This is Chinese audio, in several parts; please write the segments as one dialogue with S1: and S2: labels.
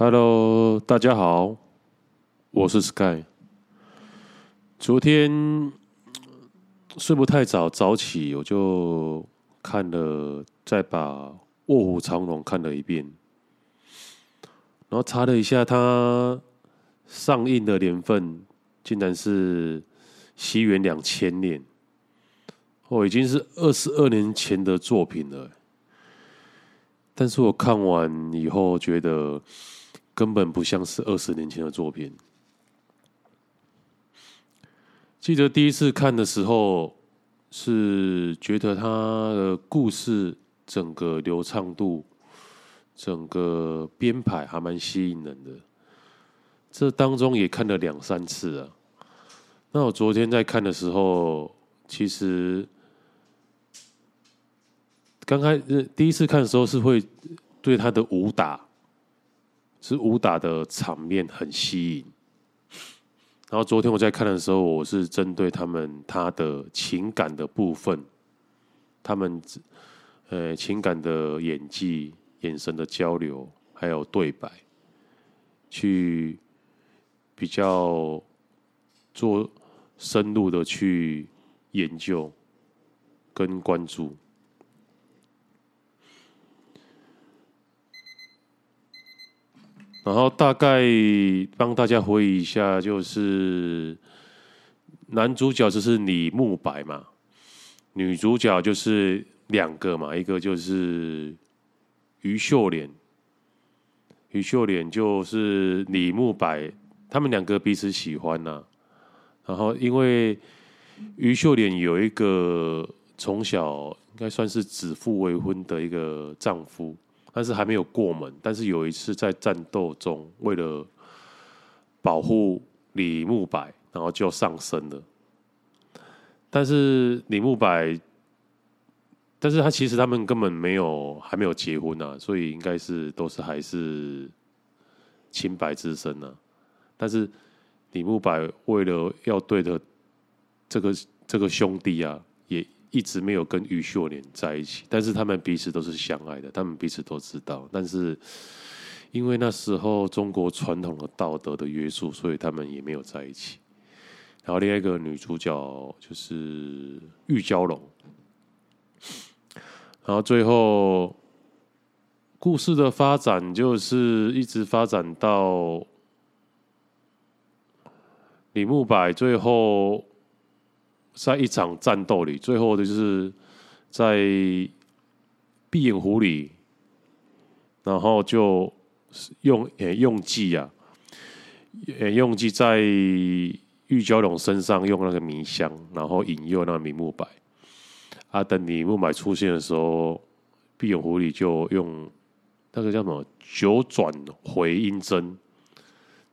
S1: Hello，大家好，我是 Sky。昨天睡不太早，早起我就看了，再把《卧虎藏龙》看了一遍，然后查了一下，它上映的年份竟然是西元两千年，哦，已经是二十二年前的作品了。但是我看完以后觉得。根本不像是二十年前的作品。记得第一次看的时候，是觉得他的故事整个流畅度、整个编排还蛮吸引人的。这当中也看了两三次啊。那我昨天在看的时候，其实刚开始第一次看的时候是会对他的武打。是武打的场面很吸引，然后昨天我在看的时候，我是针对他们他的情感的部分，他们呃情感的演技、眼神的交流，还有对白，去比较做深入的去研究跟关注。然后大概帮大家回忆一下，就是男主角就是李慕白嘛，女主角就是两个嘛，一个就是于秀莲，于秀莲就是李慕白，他们两个彼此喜欢呐、然后因为于秀莲有一个从小应该算是指腹为婚的一个丈夫。但是还没有过门。但是有一次在战斗中，为了保护李慕白，然后就上身了。但是李慕白，但是他其实他们根本没有还没有结婚啊，所以应该是都是还是清白之身啊。但是李慕白为了要对的这个这个兄弟啊，一直没有跟于秀莲在一起，但是他们彼此都是相爱的，他们彼此都知道。但是因为那时候中国传统的道德的约束，所以他们也没有在一起。然后另外一个女主角就是玉娇龙，然后最后故事的发展就是一直发展到李慕白最后。在一场战斗里，最后的就是在闭眼湖里，然后就用呃用计啊，呃用计在玉娇龙身上用那个迷香，然后引诱那个李慕白。啊，等李慕白出现的时候，闭眼湖里就用那个叫什么九转回音针，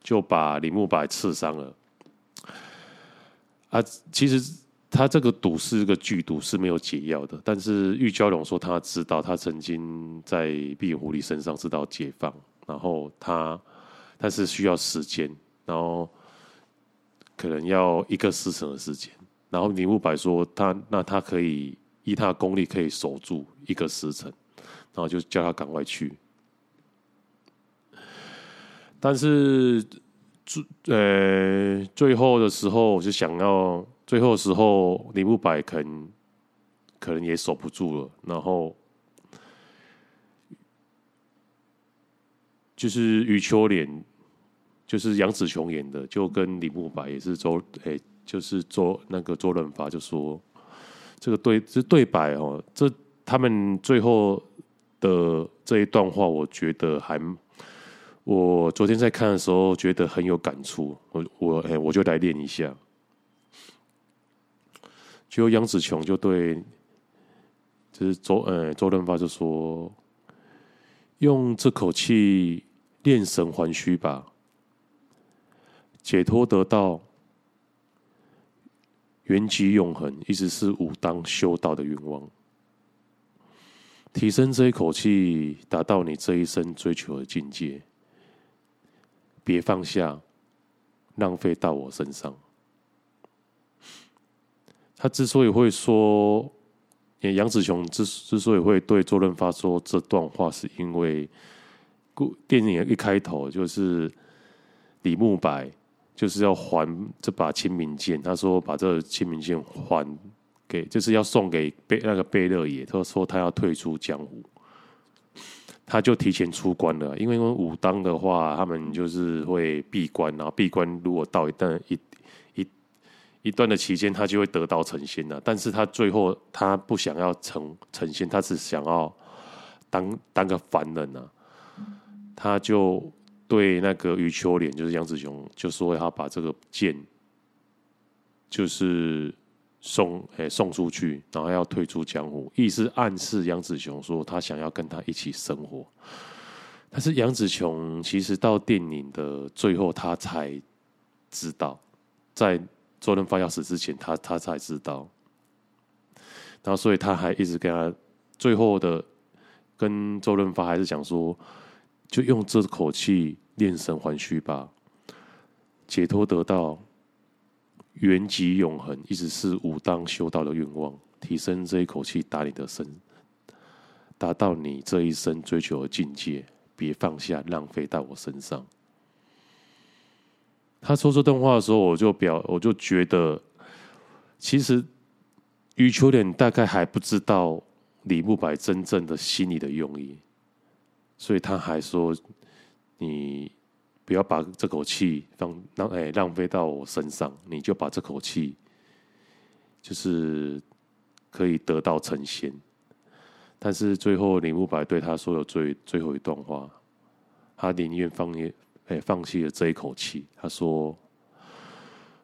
S1: 就把李慕白刺伤了。啊，其实。他这个毒是一个剧毒，是没有解药的。但是玉娇龙说他知道，他曾经在碧眼狐狸身上知道解放，然后他但是需要时间，然后可能要一个时辰的时间。然后李慕白说他那他可以以他的功力可以守住一个时辰，然后就叫他赶快去。但是最呃最后的时候，我就想要。最后的时候，李慕白可能可能也守不住了，然后就是余秋莲，就是杨紫琼演的，就跟李慕白也是周，哎、就是周那个周润发就说，这个对这对白哦，这他们最后的这一段话，我觉得还，我昨天在看的时候觉得很有感触，我我哎、我就来练一下。就杨紫琼就对，就是周呃周润发就说，用这口气炼神还虚吧，解脱得道，圆寂永恒，一直是武当修道的愿望。提升这一口气，达到你这一生追求的境界，别放下，浪费到我身上。他之所以会说，杨紫琼之之所以会对周润发说这段话，是因为故电影一开头就是李慕白就是要还这把青冥剑，他说把这青冥剑还给，就是要送给贝那个贝勒爷，他说他要退出江湖，他就提前出关了，因为武当的话，他们就是会闭关，然后闭关如果到一旦一一段的期间，他就会得道成仙了，但是他最后他不想要成成仙，他只想要。当当个凡人呢、啊，他就对那个余秋莲，就是杨紫琼，就说他把这个剑，就是送诶、送出去，然后要退出江湖，意思暗示杨紫琼说他想要跟他一起生活。但是杨紫琼其实到电影的最后，他才知道，在周润发要死之前，他他才知道，然后所以他还一直跟他最后的。跟周润发还是讲说，就用这口气练神还虚吧，解脱得到原籍永恒，一直是武当修道的愿望。提升这一口气打你的身，达到你这一生追求的境界，别放下，浪费在我身上。他说这段话的时候，我就表，我就觉得，其实余秋莲大概还不知道。李慕白真正的心里的用意，所以他还说：“你不要把这口气放浪哎浪费到我身上，你就把这口气，就是可以得道成仙。”但是最后李慕白对他说的最最后一段话，他宁愿放哎放弃了这一口气。他说：“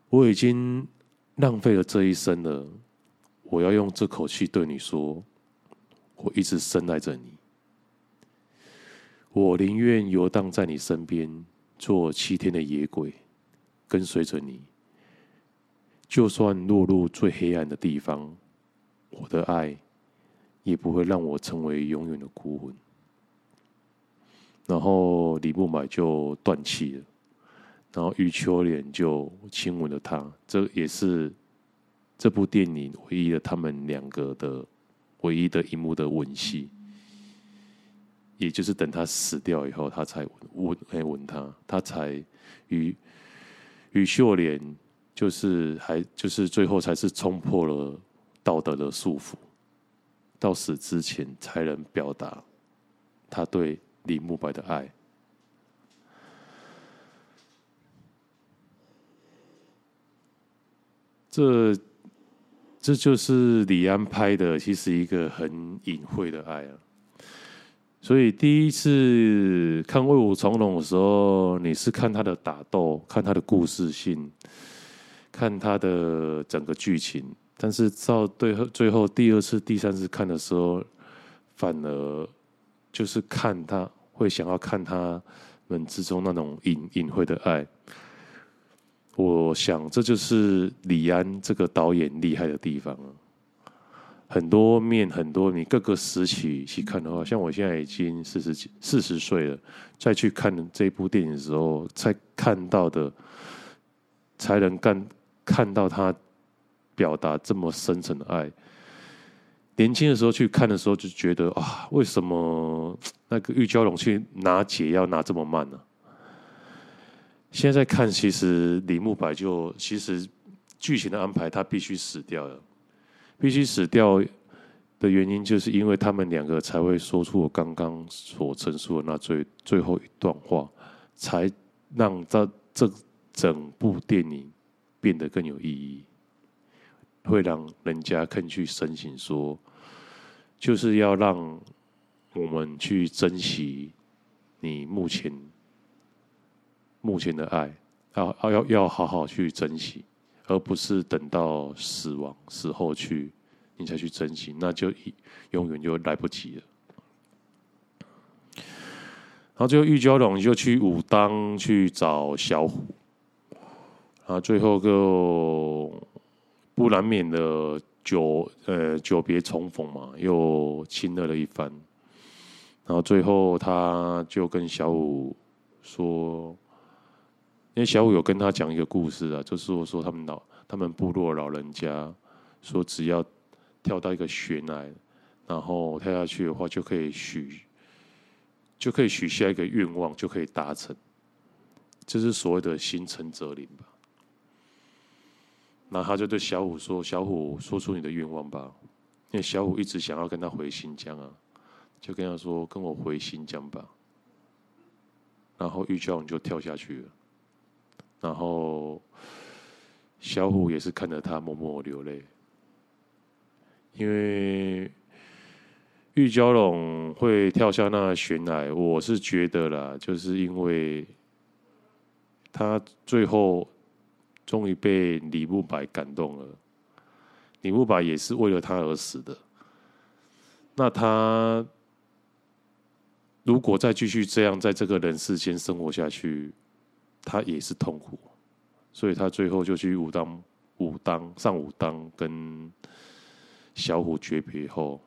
S1: 我已经浪费了这一生了，我要用这口气对你说。”我一直深爱着你，我宁愿游荡在你身边，做七天的野鬼，跟随着你。就算落入最黑暗的地方，我的爱也不会让我成为永远的孤魂。然后李慕白就断气了，然后余秋莲就亲吻了他。这也是这部电影唯一的他们两个的。唯一的一幕的吻戏，也就是等他死掉以后，他才吻哎吻他，他才与与秀莲就是还就是最后才是冲破了道德的束缚，到死之前才能表达他对李慕白的爱。这。这就是李安拍的，其实一个很隐晦的爱啊。所以第一次看《卧虎藏龙》的时候，你是看他的打斗，看他的故事性，看他的整个剧情。但是到最后，最后第二次、第三次看的时候，反而就是看他会想要看他们之中那种隐隐晦的爱。我想，这就是李安这个导演厉害的地方。很多面，很多你各个时期去看的话，像我现在已经四十几、四十岁了，再去看这部电影的时候，才看到的，才能干看到他表达这么深沉的爱。年轻的时候去看的时候，就觉得啊，为什么那个玉娇龙去拿解药拿这么慢呢？现在看，其实李慕白就其实剧情的安排，他必须死掉了。必须死掉的原因，就是因为他们两个才会说出我刚刚所陈述的那最最后一段话，才让这这整部电影变得更有意义，会让人家更去深省说，就是要让我们去珍惜你目前。目前的爱，要要要好好去珍惜，而不是等到死亡死后去，你才去珍惜，那就永远就来不及了。然后最后玉娇龙就去武当去找小虎，然后最后就不难免的久呃久别重逢嘛，又亲热了一番。然后最后他就跟小五说。因为小五有跟他讲一个故事啊，就是我说他们老他们部落老人家说，只要跳到一个悬崖，然后跳下去的话，就可以许就可以许下一个愿望，就可以达成，这是所谓的心诚则灵吧。然后他就对小虎说：“小虎，说出你的愿望吧。”因为小虎一直想要跟他回新疆啊，就跟他说：“跟我回新疆吧。”然后玉娇龙就跳下去了，然后小虎也是看着他默默流泪，因为玉娇龙会跳下那悬崖，我是觉得啦，就是因为他最后。终于被李慕白感动了，李慕白也是为了他而死的。那他如果再继续这样在这个人世间生活下去，他也是痛苦，所以他最后就去武当，武当上武当跟小虎诀别后，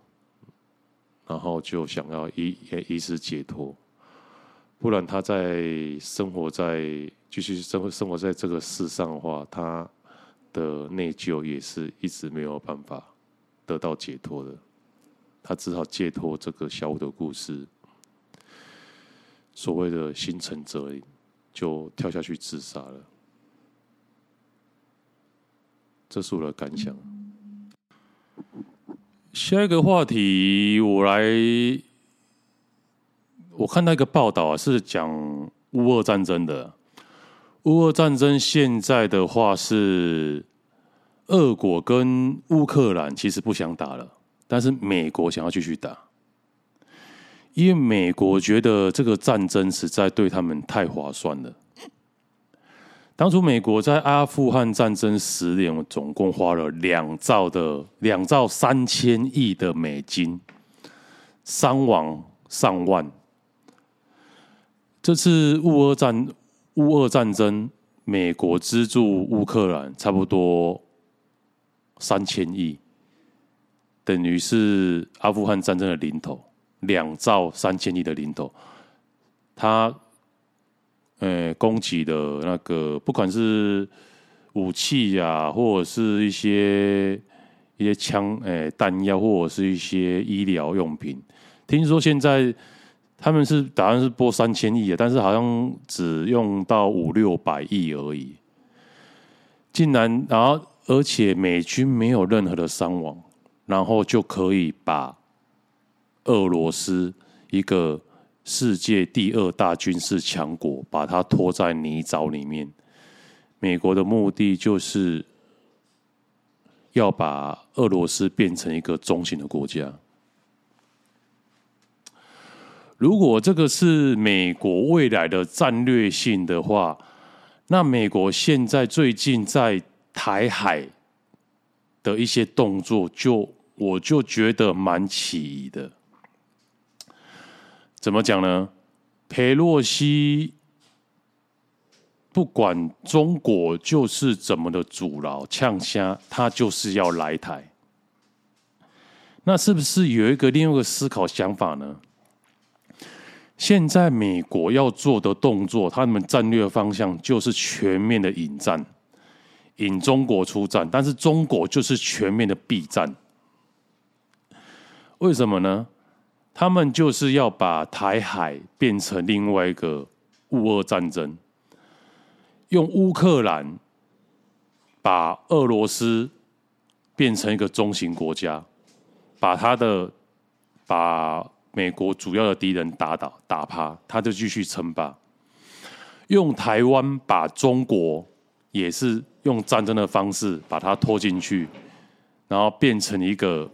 S1: 然后就想要以以此解脱，不然他在生活在。继续生活生活在这个世上的话，他的内疚也是一直没有办法得到解脱的。他只好借托这个小五的故事，所谓的心诚则灵，就跳下去自杀了。这是我的感想。下一个话题，我来，我看到一个报道啊，是讲乌俄战争的。乌俄战争现在的话是，俄国跟乌克兰其实不想打了，但是美国想要继续打，因为美国觉得这个战争实在对他们太划算了。当初美国在阿富汗战争十年，总共花了两兆的两兆三千亿的美金，伤亡上万。这次乌俄战。乌俄战争，美国资助乌克兰差不多三千亿，等于是阿富汗战争的零头，两兆三千亿的零头。他，呃，供给的那个不管是武器呀、或者是一些一些枪、诶弹药，或者是一些医疗用品，听说现在。他们是打算是拨三千亿的，但是好像只用到五六百亿而已。竟然，然后而且美军没有任何的伤亡，然后就可以把俄罗斯一个世界第二大军事强国，把它拖在泥沼里面。美国的目的就是要把俄罗斯变成一个中型的国家。如果这个是美国未来的战略性的话，那美国现在最近在台海的一些动作就，我就觉得蛮起疑的。怎么讲呢？裴洛西不管中国就是怎么的阻挠呛虾，他就是要来台。那是不是有一个另外一个思考想法呢？现在美国要做的动作，他们战略方向就是全面的引战，引中国出战，但是中国就是全面的避战。为什么呢？他们就是要把台海变成另外一个乌俄战争，用乌克兰把俄罗斯变成一个中型国家，把他的把。美国主要的敌人打倒打趴，他就继续称霸。用台湾把中国也是用战争的方式把它拖进去，然后变成一个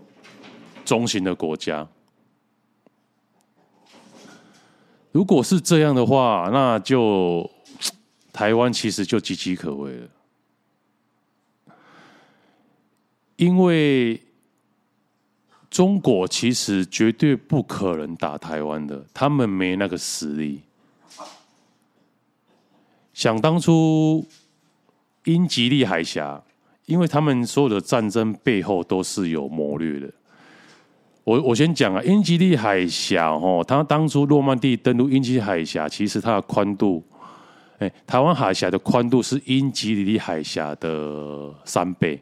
S1: 中型的国家。如果是这样的话，那就台湾其实就岌岌可危了，因为。中国其实绝对不可能打台湾的，他们没那个实力。想当初英吉利海峡，因为他们所有的战争背后都是有谋略的。我我先讲啊，英吉利海峡哦，他当初诺曼底登陆英吉利海峡，其实它的宽度，哎，台湾海峡的宽度是英吉利海峡的三倍，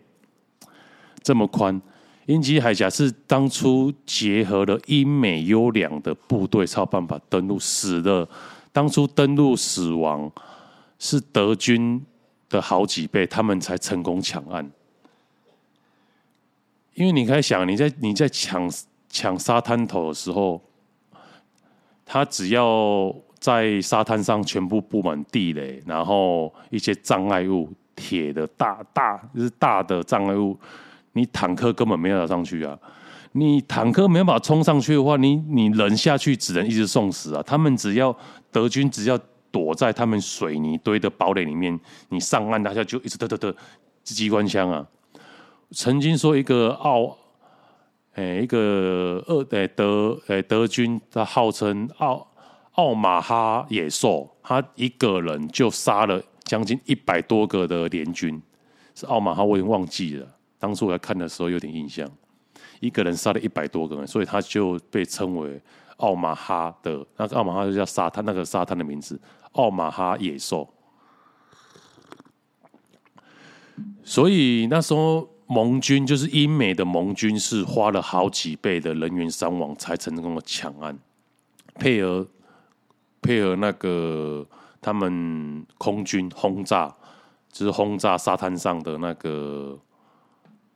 S1: 这么宽。英吉利海峡是当初结合了英美优良的部队，才有办法登陆，死的当初登陆死亡是德军的好几倍，他们才成功抢岸。因为你可以想，你在你在抢抢沙滩头的时候，他只要在沙滩上全部布满地雷，然后一些障碍物。铁的大大就是大的障碍物，你坦克根本没办法上去啊！你坦克没办法冲上去的话，你你人下去只能一直送死啊！他们只要德军只要躲在他们水泥堆的堡垒里面，你上岸大家就一直得得得机关枪啊！曾经说一个奥，哎、一个二哎、德哎、德军，他号称奥奥马哈野兽，他一个人就杀了。将近一百多个的联军是奥马哈，我已经忘记了。当初我在看的时候有点印象，一个人杀了一百多个人，所以他就被称为奥马哈的那个奥马哈就叫沙滩那个沙滩的名字，奥马哈野兽。所以那时候盟军就是英美的盟军是花了好几倍的人员伤亡才成功的抢岸，配合配合那个。他们空军轰炸，就是轰炸沙滩上的那个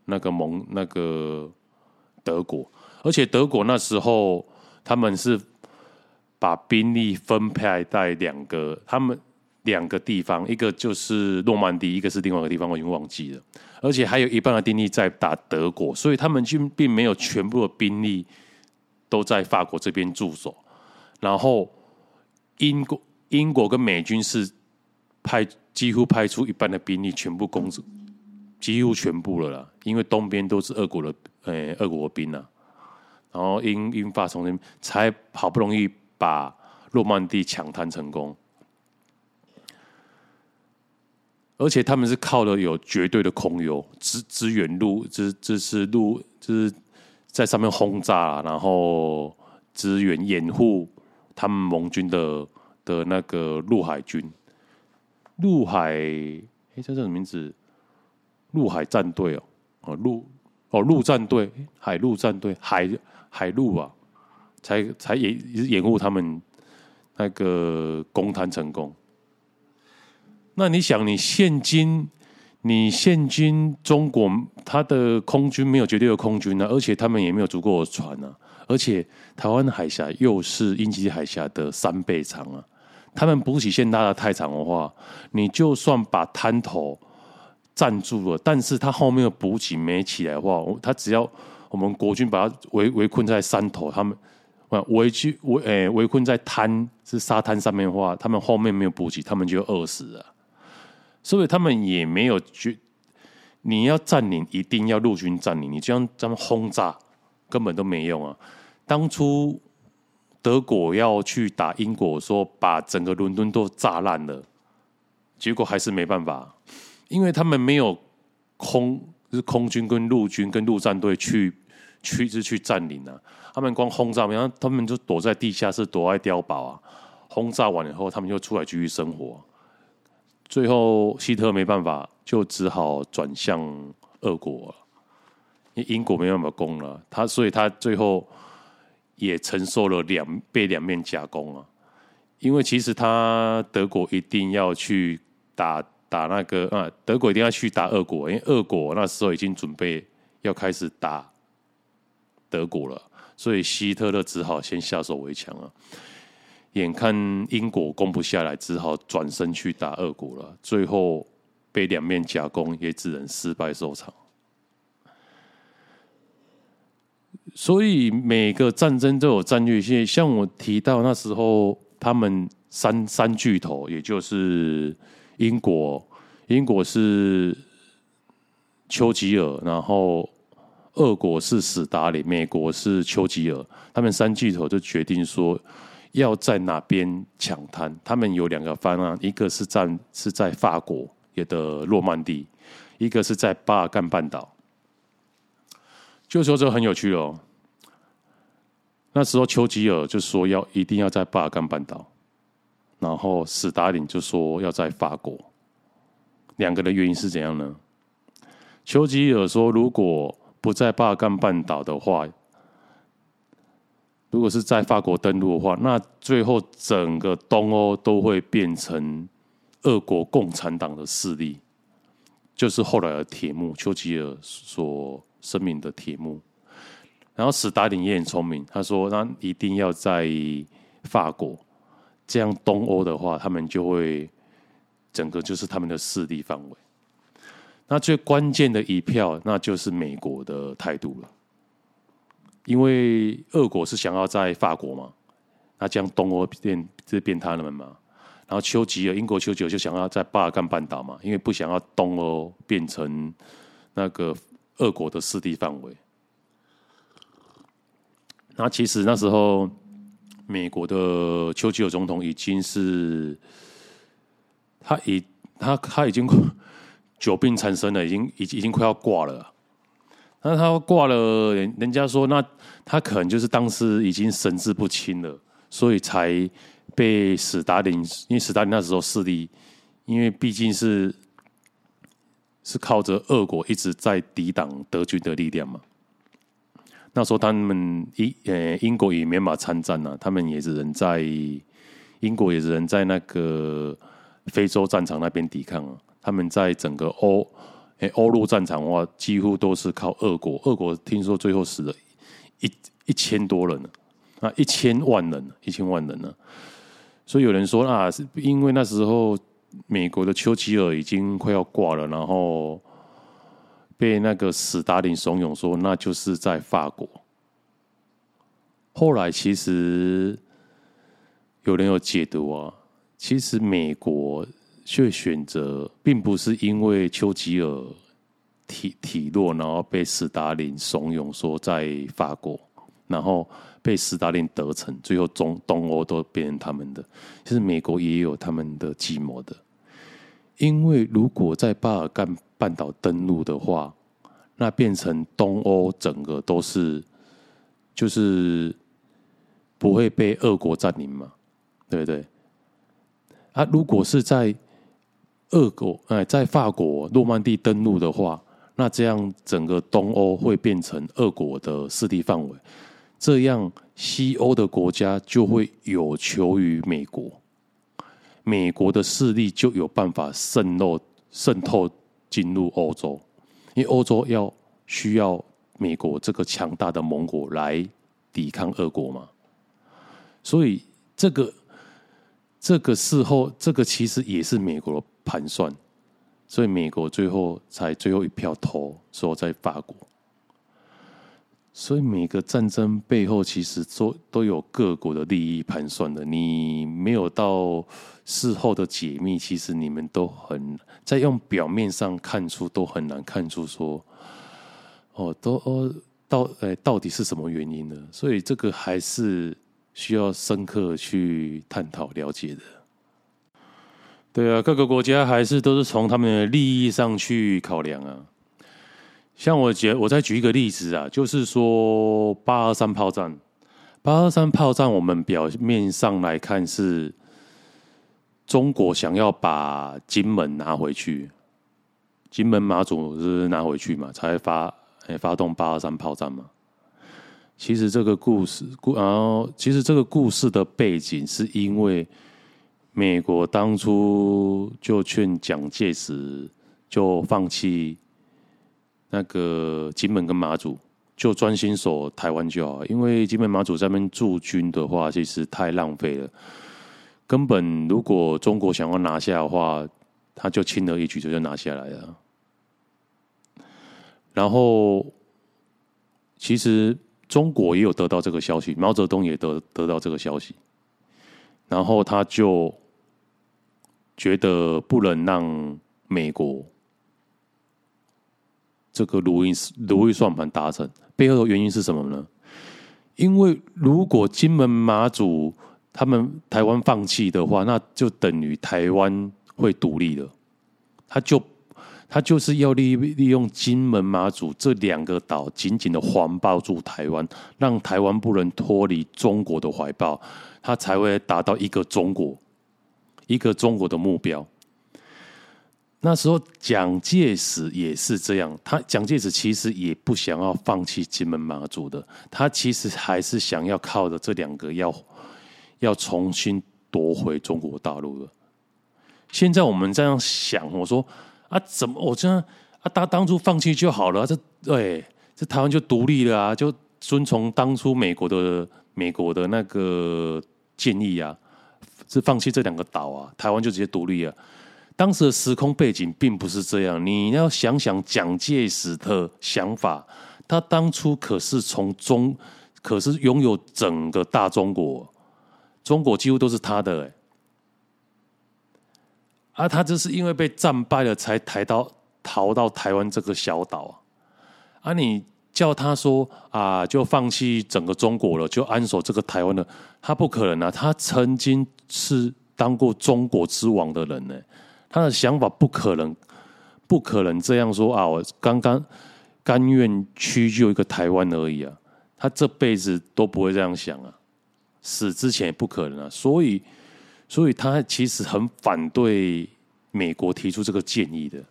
S1: 那个盟那个德国，而且德国那时候他们是把兵力分配在两个，他们两个地方，一个就是诺曼底，一个是另外一个地方，我已经忘记了。而且还有一半的兵力在打德国，所以他们就并没有全部的兵力都在法国这边驻守，然后英国。英国跟美军是派几乎派出一半的兵力，全部攻守，几乎全部了啦。因为东边都是俄国的，呃、欸，俄国兵啊。然后英英法从那才好不容易把诺曼底抢滩成功，而且他们是靠了有绝对的空优支支援陆，支支持陆，就是在上面轰炸，然后支援掩护他们盟军的。的那个陆海军，陆海，哎，叫什么名字？陆海战队哦，哦陆，哦陆战队，海陆战队，海海陆啊，才才掩掩护他们那个攻滩成功。那你想，你现今，你现今中国，他的空军没有绝对的空军啊，而且他们也没有足够的船啊，而且台湾海峡又是英吉利海峡的三倍长啊。他们补给线拉得太长的话，你就算把滩头站住了，但是他后面的补给没起来的话，他只要我们国军把他围围困在山头，他们围去围诶围困在滩是沙滩上面的话，他们后面没有补给，他们就饿死了。所以他们也没有觉，你要占领一定要陆军占领，你这样这样轰炸根本都没用啊！当初。德国要去打英国，说把整个伦敦都炸烂了，结果还是没办法，因为他们没有空，就是空军跟陆军跟陆战队去去是去占领啊，他们光轰炸，然后他们就躲在地下室，躲在碉堡啊，轰炸完以后，他们就出来继续生活，最后希特没办法，就只好转向俄国，因英国没办法攻了，他所以他最后。也承受了两被两面夹攻啊，因为其实他德国一定要去打打那个啊，德国一定要去打俄国，因为俄国那时候已经准备要开始打德国了，所以希特勒只好先下手为强啊。眼看英国攻不下来，只好转身去打俄国了，最后被两面夹攻，也只能失败收场。所以每个战争都有战略性，像我提到那时候，他们三三巨头，也就是英国，英国是丘吉尔，然后俄国是史达林，美国是丘吉尔，他们三巨头就决定说要在哪边抢滩。他们有两个方案，一个是在是在法国也的诺曼底，一个是在巴尔干半岛。就说这很有趣哦。那时候丘吉尔就说要一定要在巴尔干半岛，然后史达林就说要在法国。两个的原因是怎样呢？丘吉尔说，如果不在巴尔干半岛的话，如果是在法国登陆的话，那最后整个东欧都会变成俄国共产党的势力，就是后来的铁幕，丘吉尔所声明的铁幕。然后史达林也很聪明，他说他一定要在法国，这样东欧的话，他们就会整个就是他们的势力范围。那最关键的一票，那就是美国的态度了。因为俄国是想要在法国嘛，那这样东欧变这变他们嘛。然后丘吉尔，英国丘吉尔就想要在巴尔干半岛嘛，因为不想要东欧变成那个俄国的势力范围。那其实那时候，美国的丘吉尔总统已经是，他已他他已经 久病缠身了，已经已经已经快要挂了。那他挂了，人人家说，那他可能就是当时已经神志不清了，所以才被史达林，因为史达林那时候势力，因为毕竟是是靠着俄国一直在抵挡德军的力量嘛。那时候他们英呃英国也没法参战啊，他们也只能在英国也只能在那个非洲战场那边抵抗啊。他们在整个欧诶欧陆战场的话，几乎都是靠俄国。俄国听说最后死了一一千多人，啊一千万人，一千万人呢。所以有人说啊，是因为那时候美国的丘吉尔已经快要挂了，然后。被那个斯大林怂恿说，那就是在法国。后来其实有人有解读啊，其实美国却选择，并不是因为丘吉尔体体弱，然后被斯大林怂恿说在法国，然后被斯大林得逞，最后中东欧都变成他们的。其实美国也有他们的计谋的，因为如果在巴尔干半岛登陆的话，那变成东欧整个都是，就是不会被俄国占领嘛，对不对？啊，如果是在俄国哎，在法国诺曼底登陆的话，那这样整个东欧会变成俄国的势力范围，这样西欧的国家就会有求于美国，美国的势力就有办法渗漏渗透进入欧洲。因为欧洲要需要美国这个强大的盟国来抵抗俄国嘛，所以这个这个事后，这个其实也是美国的盘算，所以美国最后才最后一票投说在法国。所以每个战争背后其实都都有各国的利益盘算的。你没有到事后的解密，其实你们都很在用表面上看出都很难看出说，哦，都哦到哎到底是什么原因呢？所以这个还是需要深刻去探讨了解的。对啊，各个国家还是都是从他们的利益上去考量啊。像我举，我再举一个例子啊，就是说八二三炮战。八二三炮战，我们表面上来看是中国想要把金门拿回去，金门马祖是拿回去嘛，才发诶发动八二三炮战嘛。其实这个故事，故然后其实这个故事的背景是因为美国当初就劝蒋介石就放弃。那个金门跟马祖就专心守台湾就好，因为金门马祖在那边驻军的话，其实太浪费了。根本如果中国想要拿下的话，他就轻而易举就就拿下来了。然后，其实中国也有得到这个消息，毛泽东也得得到这个消息，然后他就觉得不能让美国。这个如意如意算盘达成，背后的原因是什么呢？因为如果金门马祖他们台湾放弃的话，那就等于台湾会独立了。他就他就是要利利用金门马祖这两个岛，紧紧的环抱住台湾，让台湾不能脱离中国的怀抱，他才会达到一个中国，一个中国的目标。那时候蒋介石也是这样，他蒋介石其实也不想要放弃金门马祖的，他其实还是想要靠着这两个要要重新夺回中国大陆的。现在我们这样想，我说啊，怎么我这样啊？当当初放弃就好了，这对这台湾就独立了啊，就遵从当初美国的美国的那个建议啊，是放弃这两个岛啊，台湾就直接独立了。当时的时空背景并不是这样，你要想想蒋介石的想法，他当初可是从中，可是拥有整个大中国，中国几乎都是他的，哎，啊，他就是因为被战败了，才抬到逃到台湾这个小岛啊，啊，你叫他说啊，就放弃整个中国了，就安守这个台湾了，他不可能啊，他曾经是当过中国之王的人呢。他的想法不可能，不可能这样说啊！我刚刚甘愿屈就一个台湾而已啊！他这辈子都不会这样想啊，死之前也不可能啊！所以，所以他其实很反对美国提出这个建议的。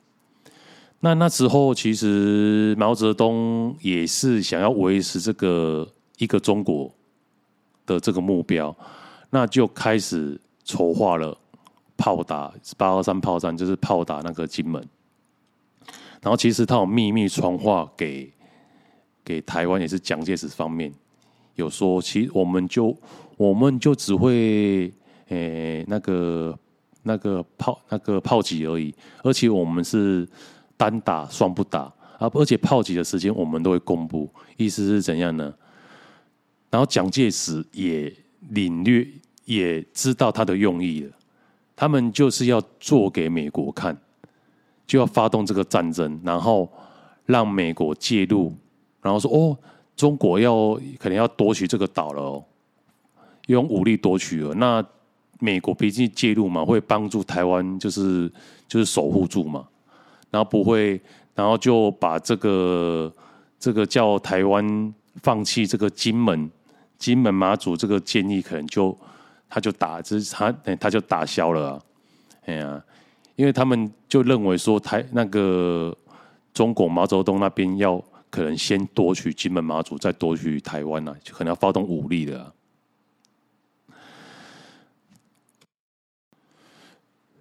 S1: 那那时候，其实毛泽东也是想要维持这个一个中国的这个目标，那就开始筹划了。炮打八二三炮战，就是炮打那个金门。然后其实他有秘密传话给给台湾，也是蒋介石方面有说，其实我们就我们就只会诶、那个那个炮那个炮击而已，而且我们是单打双不打啊，而且炮击的时间我们都会公布，意思是怎样呢？然后蒋介石也领略，也知道他的用意了。他们就是要做给美国看，就要发动这个战争，然后让美国介入，然后说：“哦，中国要可能要夺取这个岛了哦，用武力夺取了。”那美国毕竟介入嘛，会帮助台湾，就是就是守护住嘛，然后不会，然后就把这个这个叫台湾放弃这个金门金门马祖这个建议，可能就。他就打，就是他，他就打消了啊，哎呀，因为他们就认为说台那个中国毛泽东那边要可能先夺取金门马祖，再夺取台湾啊，就可能要发动武力的。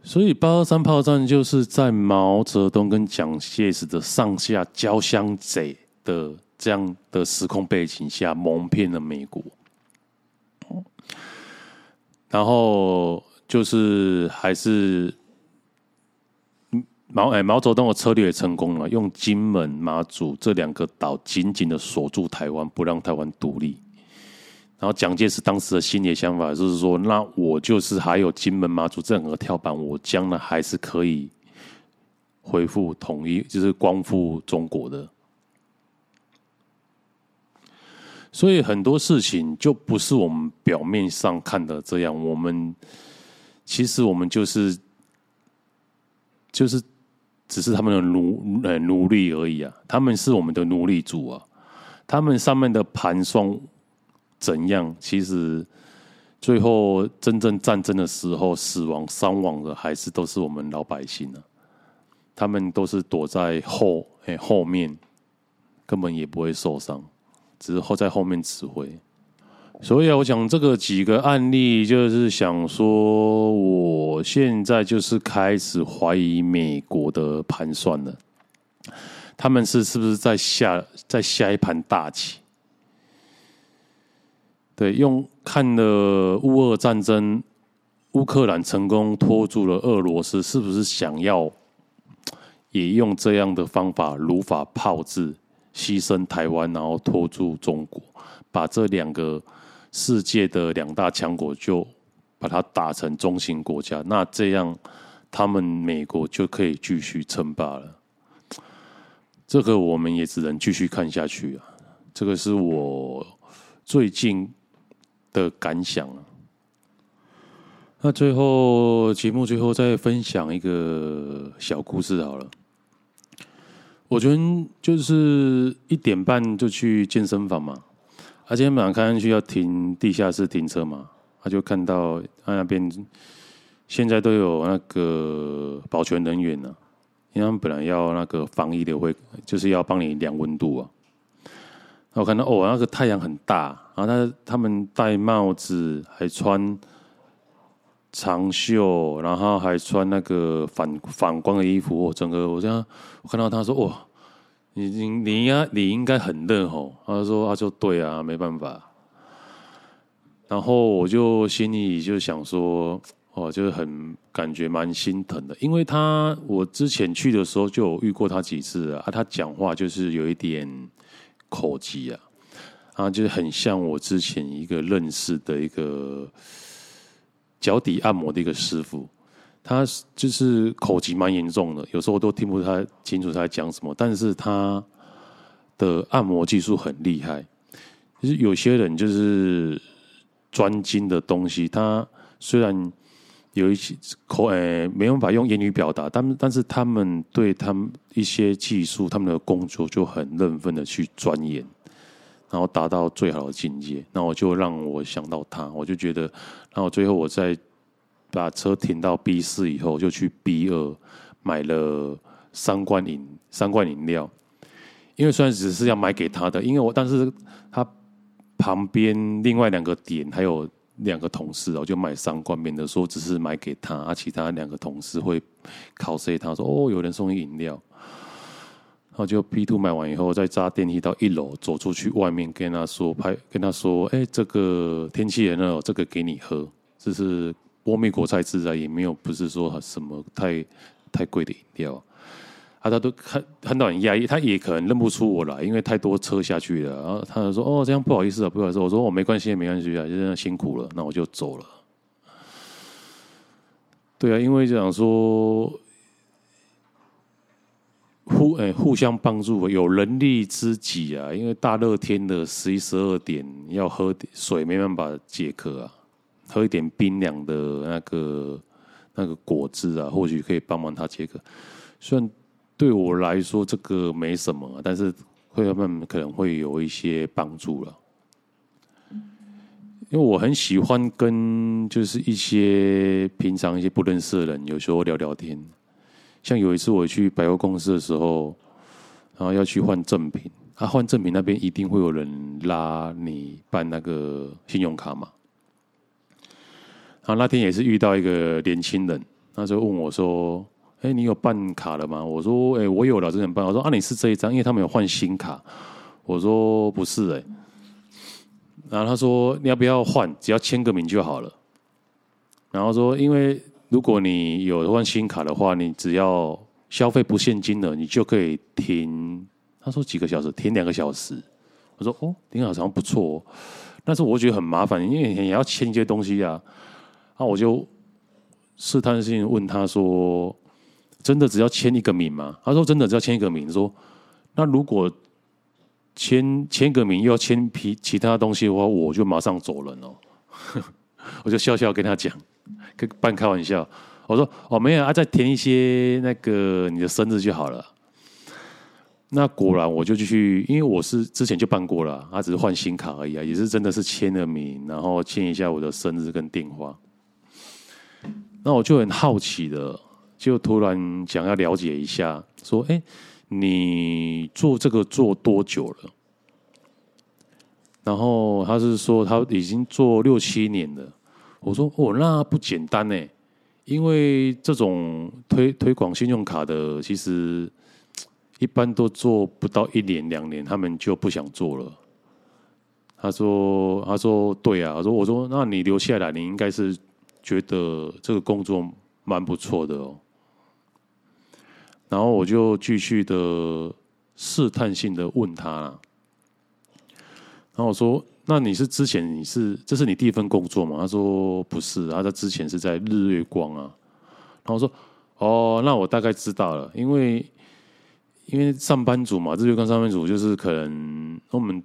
S1: 所以八二三炮战就是在毛泽东跟蒋介石的上下交相贼的这样的时空背景下，蒙骗了美国。然后就是还是毛哎毛泽东的策略也成功了，用金门、马祖这两个岛紧紧的锁住台湾，不让台湾独立。然后蒋介石当时的心理想法就是说，那我就是还有金门、马祖这两个跳板，我将来还是可以恢复统一，就是光复中国的。所以很多事情就不是我们表面上看的这样，我们其实我们就是就是只是他们的奴呃奴隶而已啊，他们是我们的奴隶主啊，他们上面的盘算怎样，其实最后真正战争的时候，死亡伤亡的还是都是我们老百姓啊，他们都是躲在后哎后面，根本也不会受伤。只是后在后面指挥，所以啊，我讲这个几个案例，就是想说，我现在就是开始怀疑美国的盘算了，他们是是不是在下在下一盘大棋？对，用看了乌俄战争，乌克兰成功拖住了俄罗斯，是不是想要也用这样的方法如法炮制？牺牲台湾，然后拖住中国，把这两个世界的两大强国就把它打成中型国家，那这样他们美国就可以继续称霸了。这个我们也只能继续看下去啊。这个是我最近的感想啊。那最后节目最后再分享一个小故事好了。我昨天就是一点半就去健身房嘛，而且晚上看上去要停地下室停车嘛，他就看到他那边现在都有那个保全人员了，因为他们本来要那个防疫的会，就是要帮你量温度啊。我看到哦，那个太阳很大，然后他他们戴帽子，还穿长袖，然后还穿那个反反光的衣服。整个我这样，我看到他说：“哇，你你你应该你应该很热吼。”他说：“他说对啊，没办法。”然后我就心里就想说。哦，就是很感觉蛮心疼的，因为他我之前去的时候就有遇过他几次啊，他讲话就是有一点口疾啊，啊，就是很像我之前一个认识的一个脚底按摩的一个师傅，他就是口疾蛮严重的，有时候都听不太清楚他在讲什么，但是他的按摩技术很厉害，就是有些人就是专精的东西，他虽然。有一些口诶，没办法用言语表达，但但是他们对他们一些技术，他们的工作就很认真的去钻研，然后达到最好的境界。那我就让我想到他，我就觉得，然后最后我再把车停到 B 四以后，就去 B 二买了三罐饮三罐饮料，因为虽然只是要买给他的，因为我但是他旁边另外两个点还有。两个同事我，就买三罐，免得说只是买给他，啊，其他两个同事会考试他说哦，有人送饮料，然后就 B two 买完以后，再搭电梯到一楼，走出去外面跟他说拍，跟他说，哎，这个天气很热，这个给你喝，这是波蜜果菜汁啊，也没有不是说什么太太贵的饮料。啊，他都看看到很压抑，他也可能认不出我来，因为太多车下去了。然后他就说：“哦，这样不好意思啊，不好意思。”我说：“我没关系，没关系啊，就这样辛苦了。”那我就走了。对啊，因为这样说互哎互相帮助，有人力知己啊。因为大热天的十一十二点要喝水，没办法解渴啊，喝一点冰凉的那个那个果汁啊，或许可以帮忙他解渴。虽然。对我来说，这个没什么，但是会慢慢可能会有一些帮助了。因为我很喜欢跟就是一些平常一些不认识的人，有时候聊聊天。像有一次我去百货公司的时候，然后要去换赠品，啊，换赠品那边一定会有人拉你办那个信用卡嘛。然后那天也是遇到一个年轻人，他就问我说。哎、你有办卡了吗？我说，哎、我有了，之前办。我说，啊，你是这一张，因为他们有换新卡。我说，不是，哎。然后他说，你要不要换？只要签个名就好了。然后说，因为如果你有换新卡的话，你只要消费不限金额，你就可以停。他说几个小时，停两个小时。我说，哦，挺好，好像不错。但是我觉得很麻烦，因为你要签一些东西啊。那我就试探性问他说。真的只要签一个名吗？他说真的只要签一个名。说那如果签签个名又要签其其他东西的话，我就马上走人哦。我就笑笑跟他讲，跟半开玩笑。我说哦没有啊，再填一些那个你的生日就好了。那果然我就继续，因为我是之前就办过了，他只是换新卡而已啊，也是真的是签了名，然后签一下我的生日跟电话。那我就很好奇的。就突然想要了解一下，说：“哎，你做这个做多久了？”然后他是说他已经做六七年了。我说：“哦，那不简单呢，因为这种推推广信用卡的，其实一般都做不到一年两年，他们就不想做了。”他说：“他说对啊。”他说：“我说那你留下来，你应该是觉得这个工作蛮不错的哦。”然后我就继续的试探性的问他，然后我说：“那你是之前你是这是你第一份工作吗？”他说：“不是，他在之前是在日月光啊。”然后我说：“哦，那我大概知道了，因为因为上班族嘛，日月光上班族就是可能我们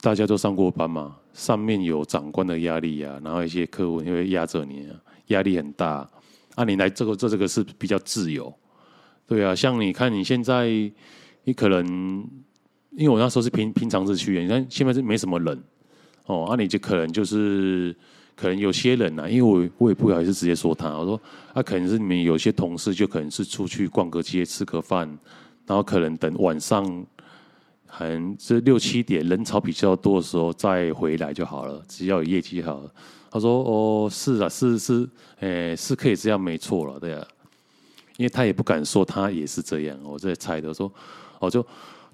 S1: 大家都上过班嘛，上面有长官的压力啊，然后一些客户因为压着你，压力很大。啊，你来这个做这个是比较自由。”对啊，像你看，你现在你可能，因为我那时候是平平常日去，你看现在是没什么人哦，那、你就可能就是可能有些人啊，因为我我也不好意思直接说他，我说啊，可能是你们有些同事就可能是出去逛个街、吃个饭，然后可能等晚上，很这六七点人潮比较多的时候再回来就好了，只要有业绩好了。他说哦，是啊，是是，诶，是可以这样，没错了，对啊，因为他也不敢说他也是这样，我在猜的说，哦就。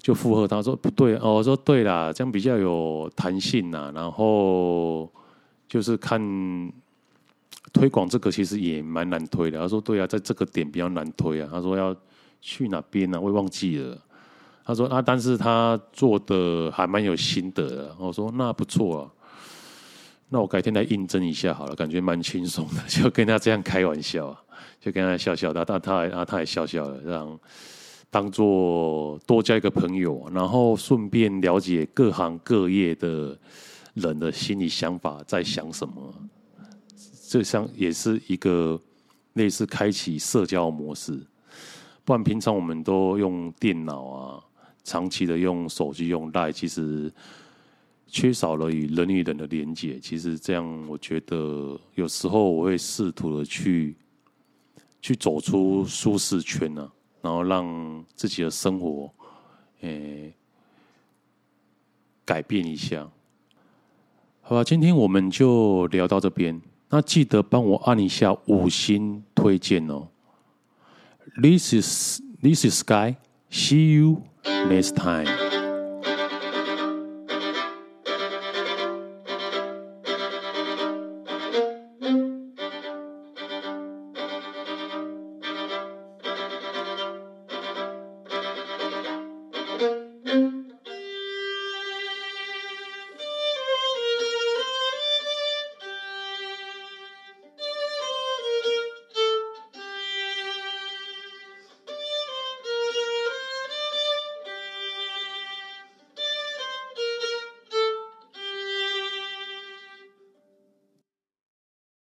S1: 就附和他说不对哦，我说对啦，这样比较有弹性呐。然后就是看推广这个其实也蛮难推的。他说对啊，在这个点比较难推啊。他说要去哪边呢？我也忘记了。他说啊，但是他做的还蛮有心得的。我说那不错啊，那我改天来应征一下好了，感觉蛮轻松的，就跟他这样开玩笑啊，就跟他笑笑的，他他还啊他还笑笑的这样。当做多交一个朋友，然后顺便了解各行各业的人的心理想法，在想什么。这像也是一个类似开启社交模式。不然平常我们都用电脑啊，长期的用手机用赖其实缺少了与人与人的连接。其实这样，我觉得有时候我会试图的去去走出舒适圈呢、然后让自己的生活，诶，改变一下。好吧，今天我们就聊到这边。那记得帮我按一下五星推荐哦。This is this is Sky. See you next time.